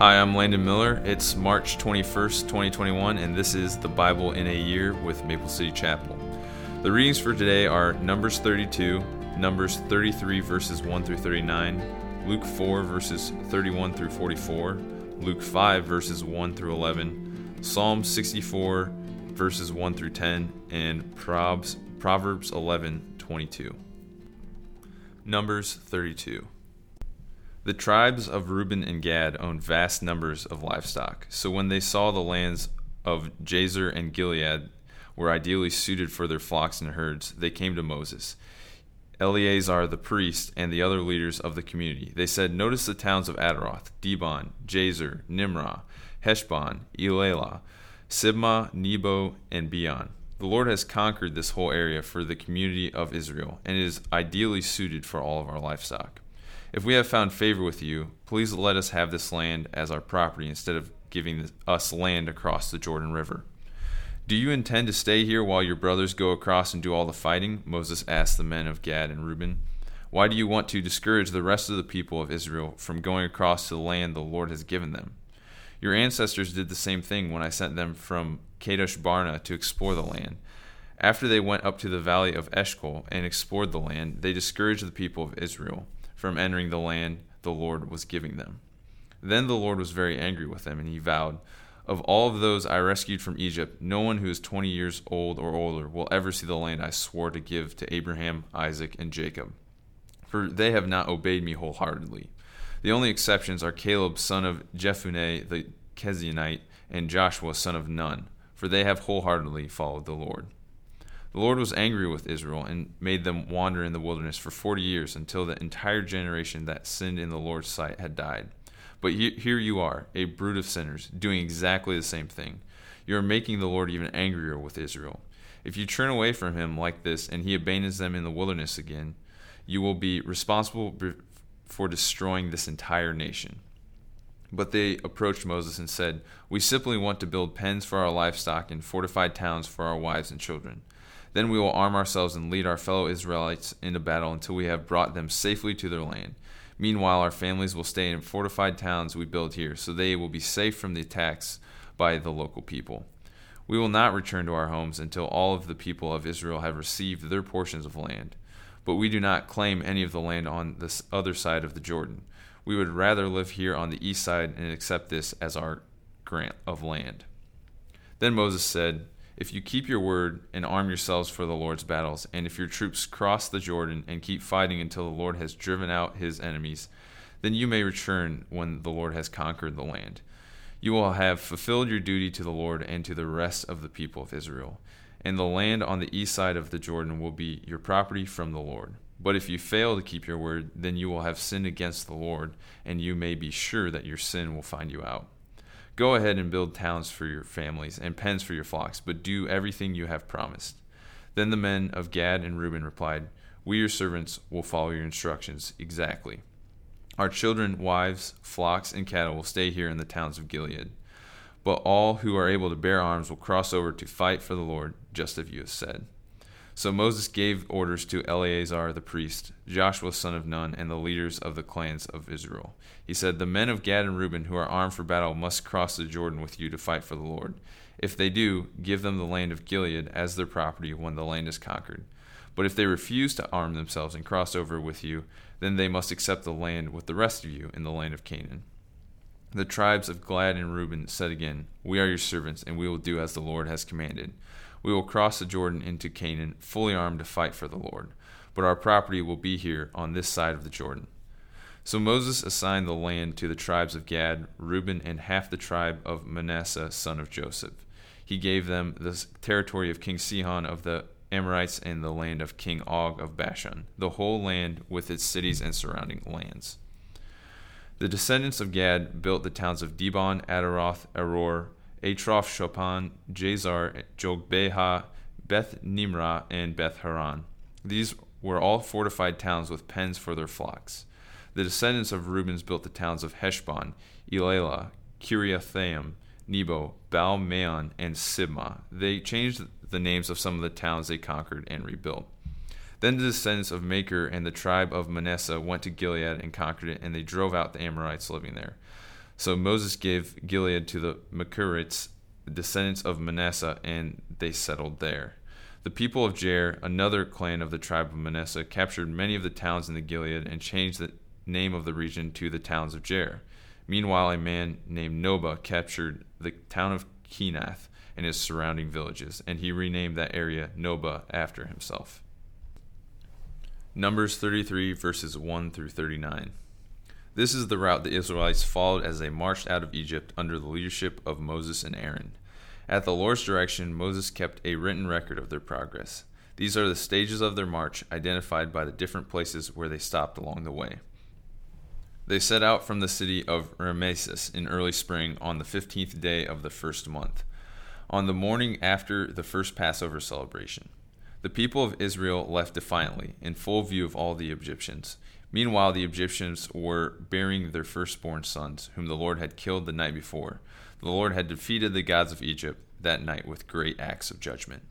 Hi, I'm Landon Miller. It's March 21st, 2021, and this is the Bible in a Year with Maple City Chapel. The readings for today are Numbers 32, Numbers 33, verses 1 through 39, Luke 4, verses 31 through 44, Luke 5, verses 1 through 11, Psalm 64, verses 1 through 10, and Proverbs, Proverbs 11, 22. Numbers 32. The tribes of Reuben and Gad owned vast numbers of livestock. So when they saw the lands of Jazer and Gilead were ideally suited for their flocks and herds, they came to Moses, Eleazar the priest, and the other leaders of the community. They said, Notice the towns of Ataroth, Dibon, Jazer, Nimrah, Heshbon, Elealeh, Sibmah, Nebo, and Beon. The Lord has conquered this whole area for the community of Israel, and it is ideally suited for all of our livestock. If we have found favor with you, please let us have this land as our property instead of giving us land across the Jordan River. Do you intend to stay here while your brothers go across and do all the fighting? Moses asked the men of Gad and Reuben. Why do you want to discourage the rest of the people of Israel from going across to the land the Lord has given them? Your ancestors did the same thing when I sent them from Kadesh Barnea to explore the land. After they went up to the valley of Eshcol and explored the land, they discouraged the people of Israel from entering the land the Lord was giving them. Then the Lord was very angry with them, and he vowed, Of all of those I rescued from Egypt, no one who is twenty years old or older will ever see the land I swore to give to Abraham, Isaac, and Jacob. For they have not obeyed me wholeheartedly. The only exceptions are Caleb, son of Jephunneh the Kenizzite, and Joshua, son of Nun, for they have wholeheartedly followed the Lord. The Lord was angry with Israel and made them wander in the wilderness for forty years until the entire generation that sinned in the Lord's sight had died. But here you are, a brood of sinners, doing exactly the same thing. You are making the Lord even angrier with Israel. If you turn away from him like this and he abandons them in the wilderness again, you will be responsible for destroying this entire nation. But they approached Moses and said, We simply want to build pens for our livestock and fortified towns for our wives and children. Then we will arm ourselves and lead our fellow Israelites into battle until we have brought them safely to their land. Meanwhile, our families will stay in fortified towns we build here, so they will be safe from the attacks by the local people. We will not return to our homes until all of the people of Israel have received their portions of land. But we do not claim any of the land on this other side of the Jordan. We would rather live here on the east side and accept this as our grant of land. Then Moses said, if you keep your word and arm yourselves for the Lord's battles, and if your troops cross the Jordan and keep fighting until the Lord has driven out his enemies, then you may return when the Lord has conquered the land. You will have fulfilled your duty to the Lord and to the rest of the people of Israel. And the land on the east side of the Jordan will be your property from the Lord. But if you fail to keep your word, then you will have sinned against the Lord, and you may be sure that your sin will find you out. Go ahead and build towns for your families and pens for your flocks, but do everything you have promised. Then the men of Gad and Reuben replied, We, your servants, will follow your instructions exactly. Our children, wives, flocks, and cattle will stay here in the towns of Gilead. But all who are able to bear arms will cross over to fight for the Lord, just as you have said. So Moses gave orders to Eleazar the priest, Joshua son of Nun, and the leaders of the clans of Israel. He said, The men of Gad and Reuben who are armed for battle must cross the Jordan with you to fight for the Lord. If they do, give them the land of Gilead as their property when the land is conquered. But if they refuse to arm themselves and cross over with you, then they must accept the land with the rest of you in the land of Canaan. The tribes of Gad and Reuben said again, We are your servants, and we will do as the Lord has commanded. We will cross the Jordan into Canaan, fully armed to fight for the Lord. But our property will be here on this side of the Jordan. So Moses assigned the land to the tribes of Gad, Reuben, and half the tribe of Manasseh, son of Joseph. He gave them the territory of King Sihon of the Amorites and the land of King Og of Bashan, the whole land with its cities and surrounding lands. The descendants of Gad built the towns of Dibon, Ataroth, Aroer, Atroth Shophan, Jazer, Jogbeha, Beth Nimrah, and Beth Haran. These were all fortified towns with pens for their flocks. The descendants of Reuben built the towns of Heshbon, Elealeh, Kiriathaim, Nebo, Baal Meon, and Sibmah. They changed the names of some of the towns they conquered and rebuilt. Then the descendants of Machir and the tribe of Manasseh went to Gilead and conquered it, and they drove out the Amorites living there. So Moses gave Gilead to the Machirites, descendants of Manasseh, and they settled there. The people of Jair, another clan of the tribe of Manasseh, captured many of the towns in the Gilead and changed the name of the region to the towns of Jair. Meanwhile, a man named Nobah captured the town of Kenath and its surrounding villages, and he renamed that area Nobah after himself. Numbers 33, verses 1 through 39. This is the route the Israelites followed as they marched out of Egypt under the leadership of Moses and Aaron. At the Lord's direction, Moses kept a written record of their progress. These are the stages of their march, identified by the different places where they stopped along the way. They set out from the city of Rameses in early spring on the fifteenth day of the first month, on the morning after the first Passover celebration. The people of Israel left defiantly, in full view of all the Egyptians. Meanwhile, the Egyptians were burying their firstborn sons, whom the Lord had killed the night before. The Lord had defeated the gods of Egypt that night with great acts of judgment.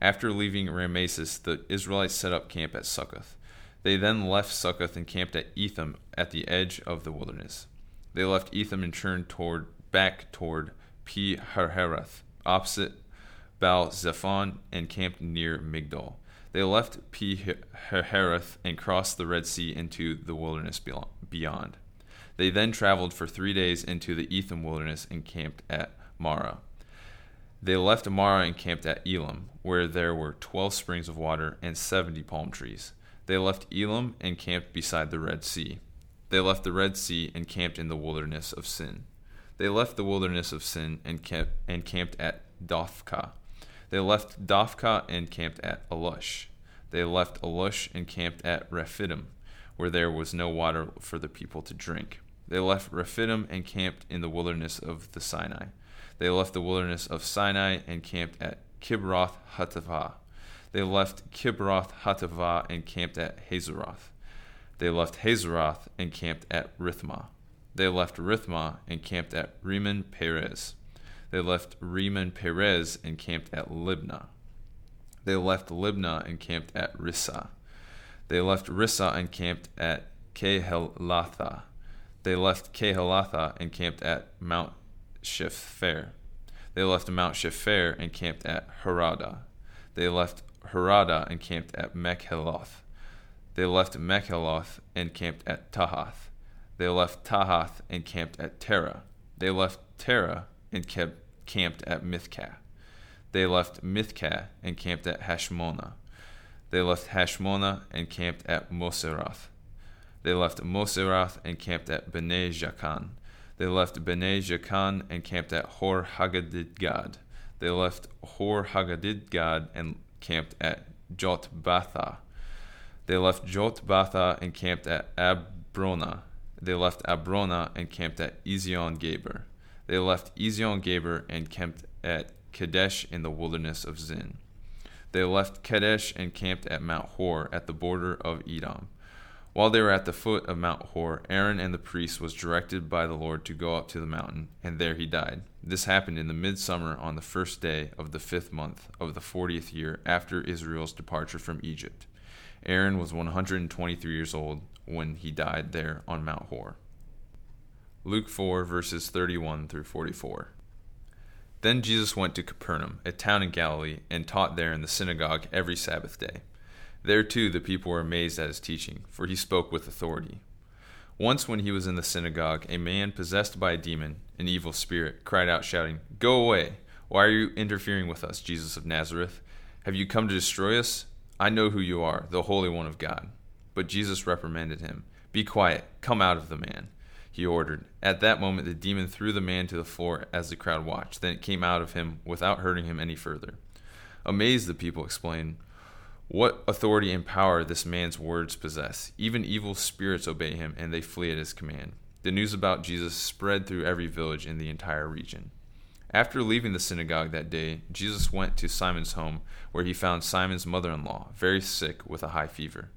After leaving Rameses, the Israelites set up camp at Succoth. They then left Succoth and camped at Etham at the edge of the wilderness. They left Etham and turned toward back toward Pi Hahiroth, opposite Baal Zephon, and camped near Migdol. They left Hahiroth and crossed the Red Sea into the wilderness beyond. They then traveled for three days into the Etham wilderness and camped at Marah. They left Marah and camped at Elim, where there were twelve springs of water and seventy palm trees. They left Elim and camped beside the Red Sea. They left the Red Sea and camped in the wilderness of Sin. They left the wilderness of Sin and, camped, at Dophkah. They left Dophkah and camped at Alush. They left Alush and camped at Rephidim, where there was no water for the people to drink. They left Rephidim and camped in the wilderness of the Sinai. They left the wilderness of Sinai and camped at Kibroth Hattaavah. They left Kibroth Hattaavah and camped at Hazeroth. They left Hazeroth and camped at Rithmah. They left Rithmah and camped at Rimmon Perez. They left Rimmon Perez and camped at Libnah. They left Libnah and camped at Rissah. They left Rissah and camped at Kehelatha. They left Kehelatha and camped at Mount Shepher. They left Mount Shepher and camped at Harada. They left Harada and camped at Makheloth. They left Makheloth and camped at Tahath. They left Tahath and camped at Terah. They left Terah and kept, camped at Mithkah. They left Mithkah and camped at Hashmonah. They left Hashmonah and camped at Moseroth. They left Moseroth and camped at Bnei Jaakan. They left Bnei Jaakan and camped at Hor Hagadidgad. They left Hor Hagadidgad and camped at Jotbatha. They left Jotbatha and camped at Abronah. They left Abronah and camped at Ezion Geber. They left Ezion Geber and camped at Kadesh in the wilderness of Zin. They left Kadesh and camped at Mount Hor at the border of Edom. While they were at the foot of Mount Hor, Aaron and the priests was directed by the Lord to go up to the mountain, and there he died. This happened in the midsummer on the first day of the fifth month of the fortieth year after Israel's departure from Egypt. Aaron was 123 years old when he died there on Mount Hor. Luke 4, verses 31 through 44. Then Jesus went to Capernaum, a town in Galilee, and taught there in the synagogue every Sabbath day. There too the people were amazed at his teaching, for he spoke with authority. Once, when he was in the synagogue, a man possessed by a demon, an evil spirit, cried out, shouting, Go away! Why are you interfering with us, Jesus of Nazareth? Have you come to destroy us? I know who you are, the Holy One of God. But Jesus reprimanded him. Be quiet, come out of the man he ordered. At that moment, the demon threw the man to the floor as the crowd watched. Then it came out of him without hurting him any further. Amazed, the people explained what authority and power this man's words possess. Even evil spirits obey him, and they flee at his command. The news about Jesus spread through every village in the entire region. After leaving the synagogue that day, Jesus went to Simon's home, where he found Simon's mother in law, very sick with a high fever.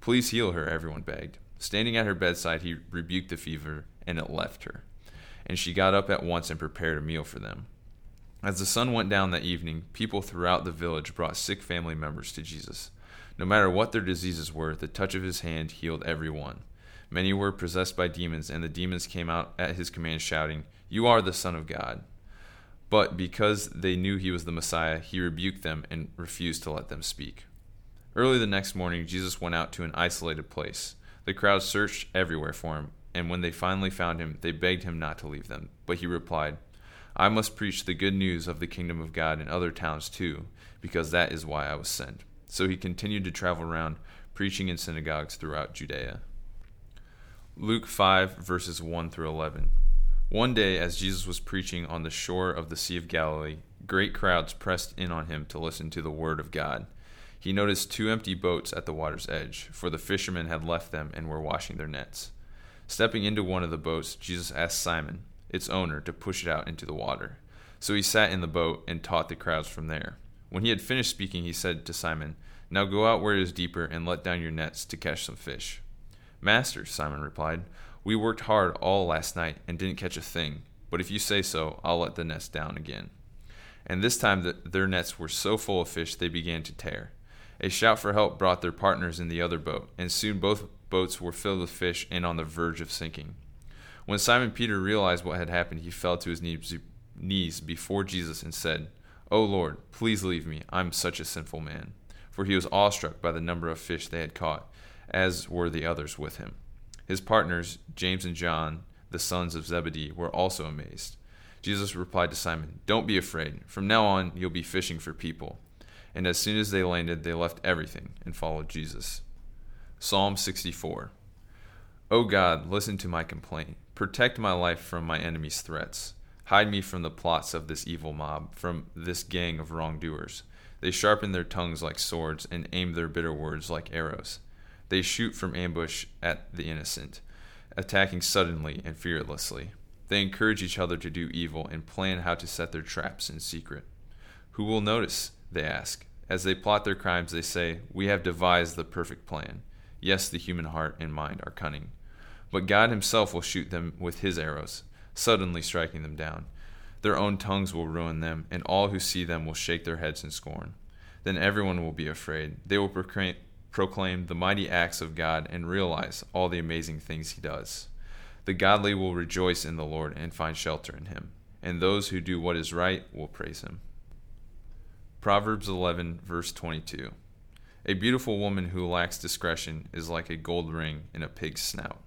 Please heal her, everyone begged. Standing at her bedside, he rebuked the fever, and it left her. And she got up at once and prepared a meal for them. As the sun went down that evening, people throughout the village brought sick family members to Jesus. No matter what their diseases were, the touch of his hand healed every one. Many were possessed by demons, and the demons came out at his command, shouting, You are the Son of God. But because they knew he was the Messiah, he rebuked them and refused to let them speak. Early the next morning, Jesus went out to an isolated place. The crowd searched everywhere for him, and when they finally found him, they begged him not to leave them. But he replied, I must preach the good news of the kingdom of God in other towns too, because that is why I was sent. So he continued to travel around, preaching in synagogues throughout Judea. Luke 5, verses 1 through 11. One day, as Jesus was preaching on the shore of the Sea of Galilee, great crowds pressed in on him to listen to the word of God. He noticed two empty boats at the water's edge, for the fishermen had left them and were washing their nets. Stepping into one of the boats, Jesus asked Simon, its owner, to push it out into the water. So he sat in the boat and taught the crowds from there. When he had finished speaking, he said to Simon, Now go out where it is deeper and let down your nets to catch some fish. Master, Simon replied, we worked hard all last night and didn't catch a thing, but if you say so, I'll let the nets down again. And this time the, their nets were so full of fish they began to tear. A shout for help brought their partners in the other boat, and soon both boats were filled with fish and on the verge of sinking. When Simon Peter realized what had happened, he fell to his knees before Jesus and said, O oh Lord, please leave me. I'm such a sinful man. For he was awestruck by the number of fish they had caught, as were the others with him. His partners, James and John, the sons of Zebedee, were also amazed. Jesus replied to Simon, Don't be afraid. From now on, you'll be fishing for people. And as soon as they landed, they left everything and followed Jesus. Psalm 64 O God, listen to my complaint. Protect my life from my enemies' threats. Hide me from the plots of this evil mob, from this gang of wrongdoers. They sharpen their tongues like swords and aim their bitter words like arrows. They shoot from ambush at the innocent, attacking suddenly and fearlessly. They encourage each other to do evil and plan how to set their traps in secret. Who will notice? They ask. As they plot their crimes, they say, We have devised the perfect plan. Yes, the human heart and mind are cunning. But God Himself will shoot them with His arrows, suddenly striking them down. Their own tongues will ruin them, and all who see them will shake their heads in scorn. Then everyone will be afraid. They will proclaim, proclaim the mighty acts of God, and realize all the amazing things He does. The godly will rejoice in the Lord and find shelter in Him, and those who do what is right will praise Him. Proverbs 11, verse 22. A beautiful woman who lacks discretion is like a gold ring in a pig's snout.